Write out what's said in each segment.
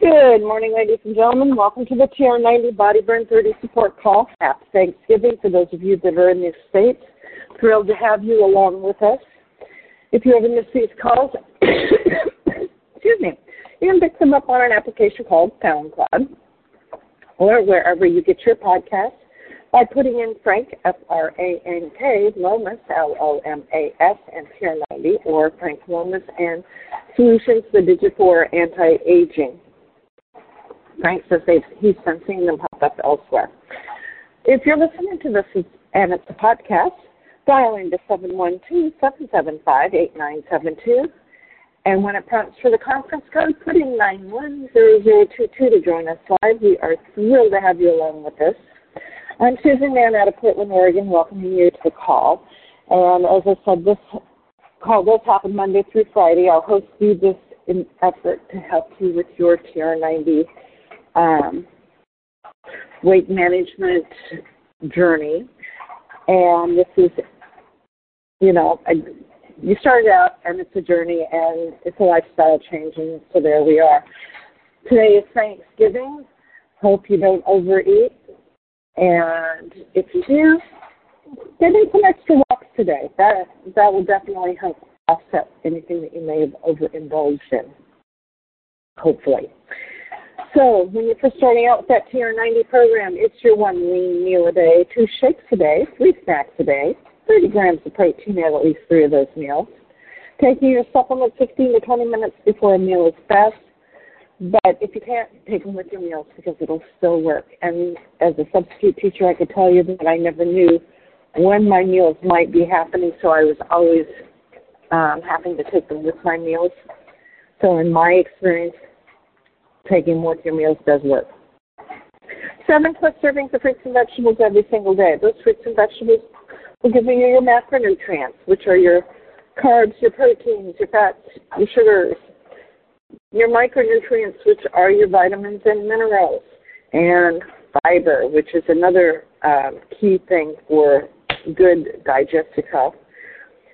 Good morning, ladies and gentlemen. Welcome to the TR90 Body Burn 30 support call. Happy Thanksgiving for those of you that are in the States. Thrilled to have you along with us. If you ever miss these calls, excuse me, you can pick them up on an application called SoundCloud or wherever you get your podcasts by putting in Frank, F-R-A-N-K, Lomas, L-O-M-A-S, and TR90, or Frank Lomas and Solutions, the Digit for Anti-Aging. Frank says he's been seeing them pop up elsewhere. If you're listening to this and it's a podcast, dial into 712-775-8972. And when it prompts for the conference code, put in 910022 to join us live. We are thrilled to have you along with us. I'm Susan Mahon out of Portland, Oregon, welcoming you to the call. And as I said, this call does happen Monday through Friday. I'll host you this in effort to help you with your TR90 um, weight management journey. And this is, you know, you started out and it's a journey and it's a lifestyle change, and so there we are. Today is Thanksgiving. Hope you don't overeat. And if you do, get in some extra walks today. That that will definitely help offset anything that you may have overindulged in. Hopefully. So when you're first starting out with that TR90 program, it's your one lean meal a day, two shakes a day, three snacks a day, 30 grams of protein at at least three of those meals. Taking your supplement 15 to 20 minutes before a meal is best. But if you can't, take them with your meals because it'll still work. And as a substitute teacher, I could tell you that I never knew when my meals might be happening, so I was always um, having to take them with my meals. So in my experience, taking more with your meals does work. Seven plus servings of fruits and vegetables every single day. Those fruits and vegetables will give you your macronutrients, which are your carbs, your proteins, your fats, your sugars, your micronutrients, which are your vitamins and minerals, and fiber, which is another um, key thing for good digestive health.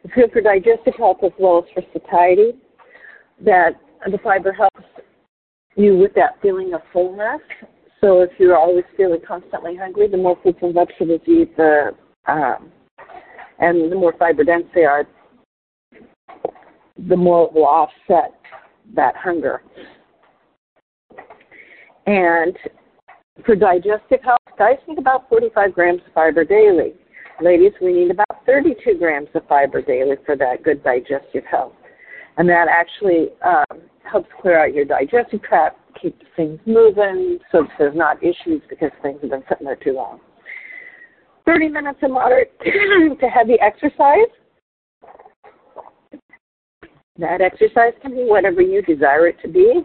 It's good for digestive health as well as for satiety. That the fiber helps you with that feeling of fullness. So if you're always feeling constantly hungry, the more fruits and vegetables you eat, the um, and the more fiber dense they are, the more it will offset that hunger. And for digestive health, guys need about 45 grams of fiber daily. Ladies, we need about 32 grams of fiber daily for that good digestive health. And that actually um, helps clear out your digestive tract, keep things moving so that there's not issues because things have been sitting there too long. 30 minutes of moderate to heavy exercise that exercise can be whatever you desire it to be.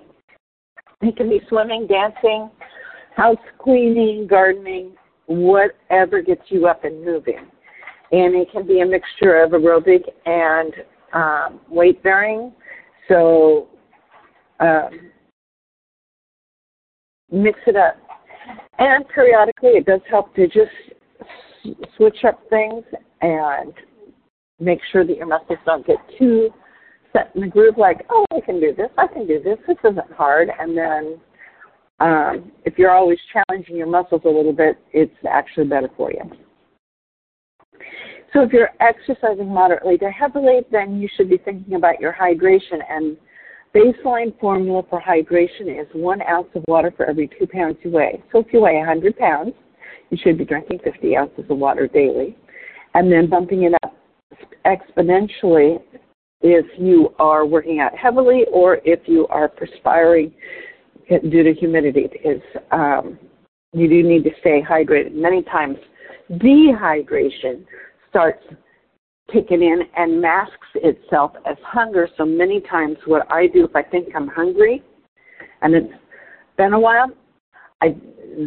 It can be swimming, dancing, house cleaning, gardening, whatever gets you up and moving. And it can be a mixture of aerobic and um, weight bearing. So um, mix it up. And periodically, it does help to just switch up things and make sure that your muscles don't get too set in the groove like, oh, I can do this, I can do this, this isn't hard. And then um, if you're always challenging your muscles a little bit, it's actually better for you. So if you're exercising moderately to heavily, then you should be thinking about your hydration. And baseline formula for hydration is one ounce of water for every two pounds you weigh. So if you weigh 100 pounds, you should be drinking 50 ounces of water daily. And then bumping it up exponentially if you are working out heavily or if you are perspiring due to humidity because um, you do need to stay hydrated. Many times dehydration starts kicking in and masks itself as hunger. So many times what I do if I think I'm hungry and it's been a while, I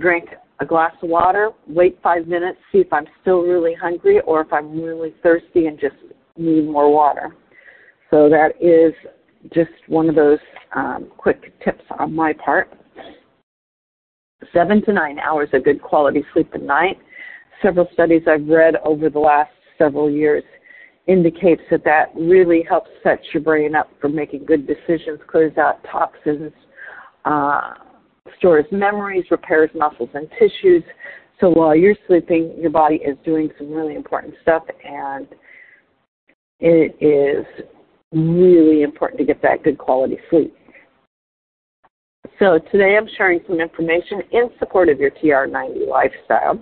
drink a glass of water, wait five minutes, see if I'm still really hungry or if I'm really thirsty and just need more water. So that is just one of those um, quick tips on my part. Seven to nine hours of good quality sleep a night. Several studies I've read over the last several years indicates that that really helps set your brain up for making good decisions, clears out toxins, uh, stores memories, repairs muscles and tissues. So while you're sleeping, your body is doing some really important stuff, and it is really important to get that good quality sleep. So today I'm sharing some information in support of your TR90 lifestyle,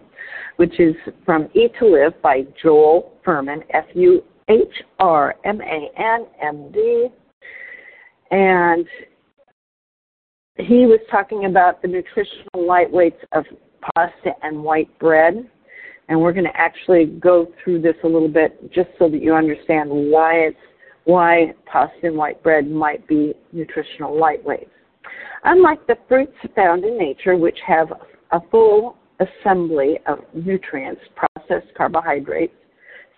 which is from Eat to Live by Joel Fuhrman, F-U-H-R-M-A-N, M-D. And he was talking about the nutritional lightweights of pasta and white bread. And we're going to actually go through this a little bit just so that you understand why it's why pasta and white bread might be nutritional lightweights. Unlike the fruits found in nature, which have a full assembly of nutrients, processed carbohydrates,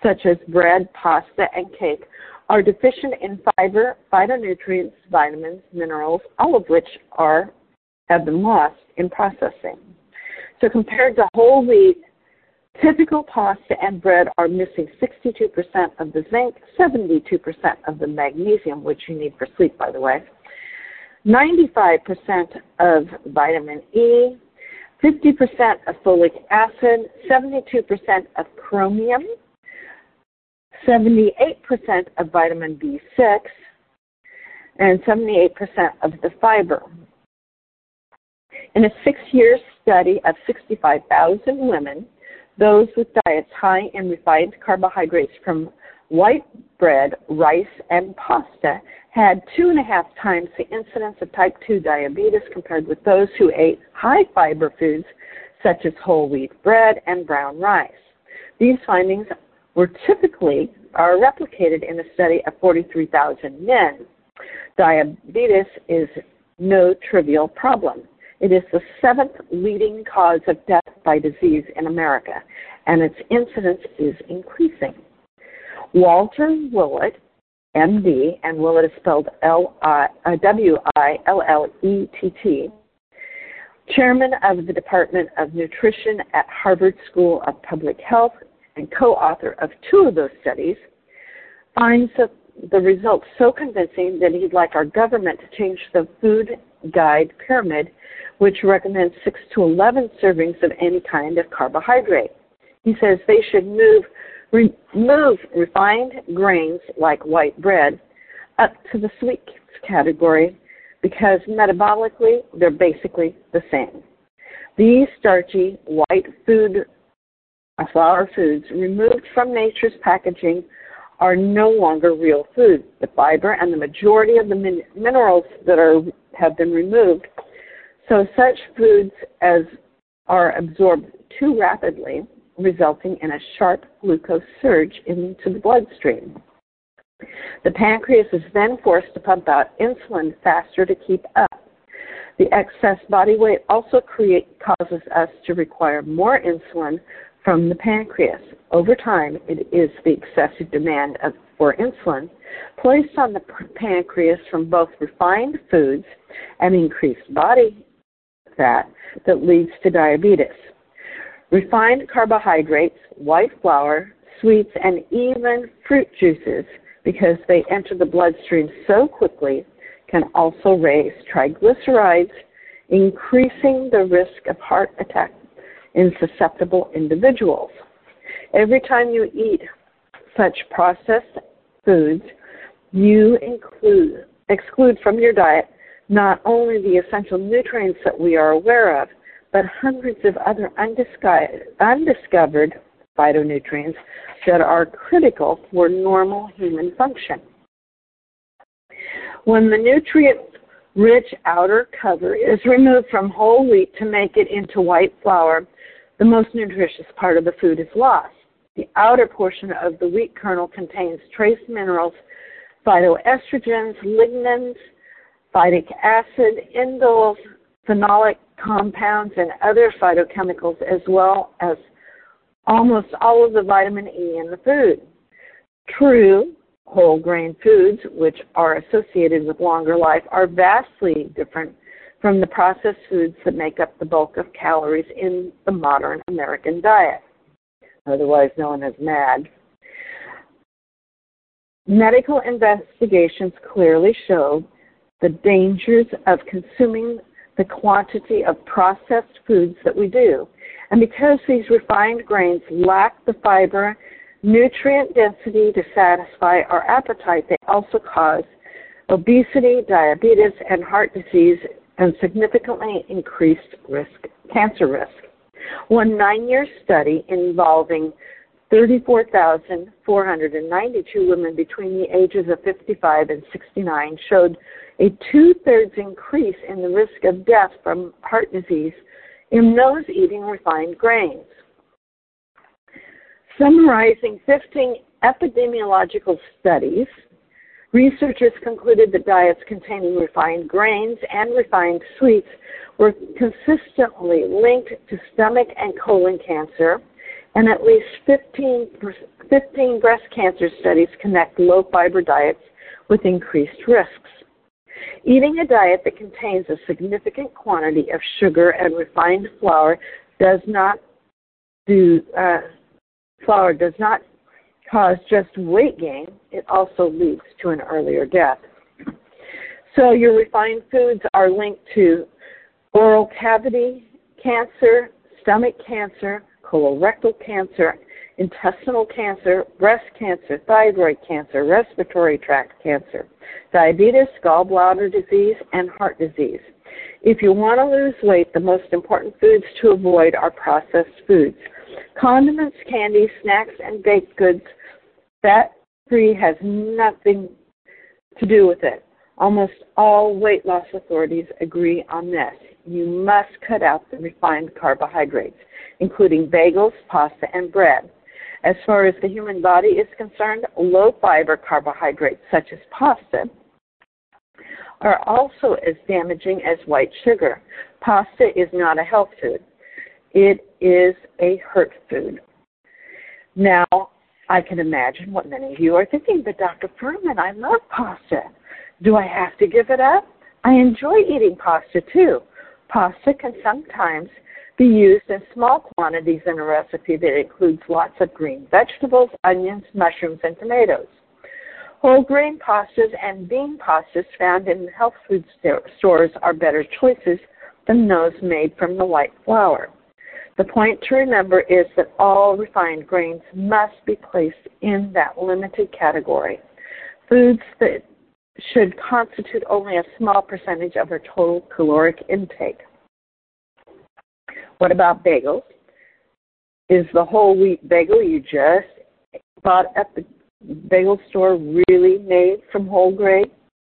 such as bread, pasta, and cake, are deficient in fiber, phytonutrients, vitamins, minerals, all of which are have been lost in processing. So compared to whole wheat, typical pasta and bread are missing 62% of the zinc, 72% of the magnesium, which you need for sleep, by the way, 95% of vitamin E, 50% of folic acid, 72% of chromium, 78% of vitamin B6, and 78% of the fiber. In a six year study of 65,000 women, those with diets high in refined carbohydrates from white bread, rice, and pasta had two and a half times the incidence of type 2 diabetes compared with those who ate high fiber foods such as whole wheat bread and brown rice. These findings were typically are replicated in a study of 43,000 men. Diabetes is no trivial problem. It is the seventh leading cause of death by disease in America, and its incidence is increasing. Walter Willett MD, and Willett is spelled L I uh, W I L L E T T, chairman of the Department of Nutrition at Harvard School of Public Health and co-author of two of those studies, finds the results so convincing that he'd like our government to change the food guide pyramid, which recommends 6 to 11 servings of any kind of carbohydrate. He says they should move Remove refined grains like white bread up to the sweets category because metabolically they're basically the same. These starchy white food uh, flour foods removed from nature's packaging are no longer real food. The fiber and the majority of the min- minerals that are have been removed. So such foods as are absorbed too rapidly resulting in a sharp glucose surge into the bloodstream. The pancreas is then forced to pump out insulin faster to keep up. The excess body weight also create, causes us to require more insulin from the pancreas. Over time, it is the excessive demand of, for insulin placed on the pancreas from both refined foods and increased body fat that leads to diabetes. Refined carbohydrates, white flour, sweets, and even fruit juices, because they enter the bloodstream so quickly, can also raise triglycerides, increasing the risk of heart attack in susceptible individuals. Every time you eat such processed foods, you include, exclude from your diet not only the essential nutrients that we are aware of, but hundreds of other undiscovered phytonutrients that are critical for normal human function. When the nutrient rich outer cover is removed from whole wheat to make it into white flour, the most nutritious part of the food is lost. The outer portion of the wheat kernel contains trace minerals, phytoestrogens, lignans, phytic acid, indoles, phenolic compounds and other phytochemicals, as well as almost all of the vitamin E in the food. True whole grain foods, which are associated with longer life, are vastly different from the processed foods that make up the bulk of calories in the modern American diet, otherwise known as MAD. Medical investigations clearly show the dangers of consuming the quantity of processed foods that we do. And because these refined grains lack the fiber, nutrient density to satisfy our appetite, they also cause obesity, diabetes, and heart disease, and significantly increased risk, cancer risk. One nine year study involving 34,492 women between the ages of 55 and 69 showed a two thirds increase in the risk of death from heart disease in those eating refined grains. Summarizing 15 epidemiological studies, researchers concluded that diets containing refined grains and refined sweets were consistently linked to stomach and colon cancer, and at least 15, 15 breast cancer studies connect low fiber diets with increased risks. Eating a diet that contains a significant quantity of sugar and refined flour does not do uh, flour does not cause just weight gain; it also leads to an earlier death. So your refined foods are linked to oral cavity cancer, stomach cancer, colorectal cancer, intestinal cancer, breast cancer, thyroid cancer, respiratory tract cancer, diabetes, gallbladder disease, and heart disease. If you want to lose weight, the most important foods to avoid are processed foods. Condiments, candy, snacks, and baked goods, fat free has nothing to do with it. Almost all weight loss authorities agree on this. You must cut out the refined carbohydrates including bagels, pasta, and bread. As far as the human body is concerned, low fiber carbohydrates such as pasta are also as damaging as white sugar. Pasta is not a health food. It is a hurt food. Now, I can imagine what many of you are thinking, but Dr. Fuhrman, I love pasta. Do I have to give it up? I enjoy eating pasta too. Pasta can sometimes be used in small quantities in a recipe that includes lots of green vegetables, onions, mushrooms, and tomatoes. Whole grain pastas and bean pastas found in health food stores are better choices than those made from the white flour. The point to remember is that all refined grains must be placed in that limited category. Foods that should constitute only a small percentage of our total caloric intake. What about bagels? Is the whole wheat bagel you just bought at the bagel store really made from whole grain?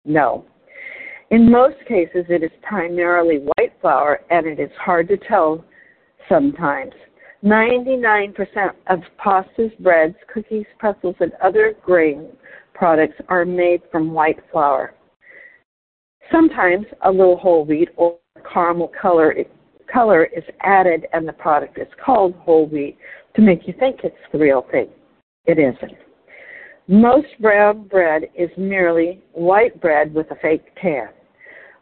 No. In most cases, it is primarily white flour, and it is hard to tell sometimes. 99% of pastas, breads, cookies, pretzels, and other grain products are made from white flour. Sometimes a little whole wheat or caramel color color is added and the product is called whole wheat to make you think it's the real thing. It isn't. Most brown bread is merely white bread with a fake tan.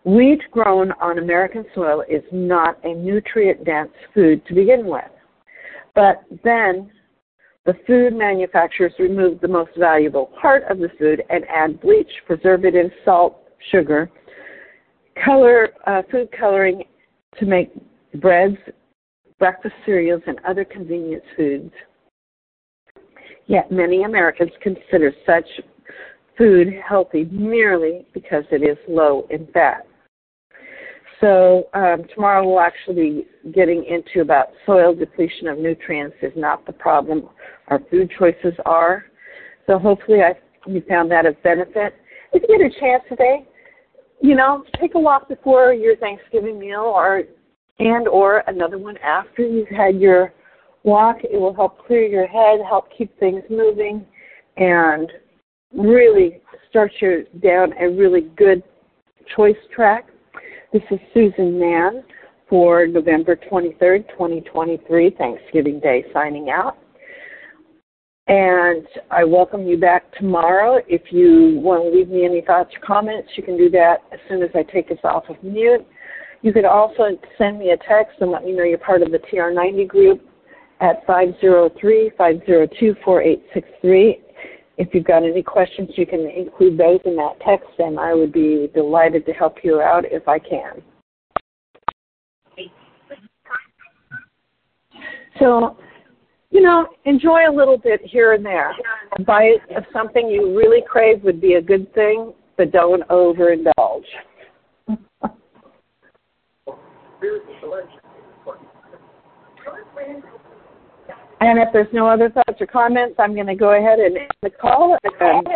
Wheat grown on American soil is not a nutrient dense food to begin with. But then the food manufacturers remove the most valuable part of the food and add bleach, preservatives, salt, sugar, color, uh, food coloring to make breads, breakfast cereals, and other convenience foods. Yet many Americans consider such food healthy merely because it is low in fat. So um, tomorrow we'll actually be getting into about soil depletion of nutrients is not the problem. Our food choices are. So hopefully I, you found that of benefit. If you get a chance today, you know, take a walk before your Thanksgiving meal or and or another one after you've had your walk. It will help clear your head, help keep things moving, and really start you down a really good choice track. This is Susan Mahon for November 23rd, 2023, Thanksgiving Day, signing out. And I welcome you back tomorrow. If you want to leave me any thoughts or comments, you can do that as soon as I take us off of mute. You could also send me a text and let me know you're part of the TR90 group at 503-502-4863. If you've got any questions, you can include those in that text, and I would be delighted to help you out if I can. So, you know, enjoy a little bit here and there. A bite of something you really crave would be a good thing, but don't overindulge. And if there's no other thoughts or comments, I'm going to go ahead and end the call. And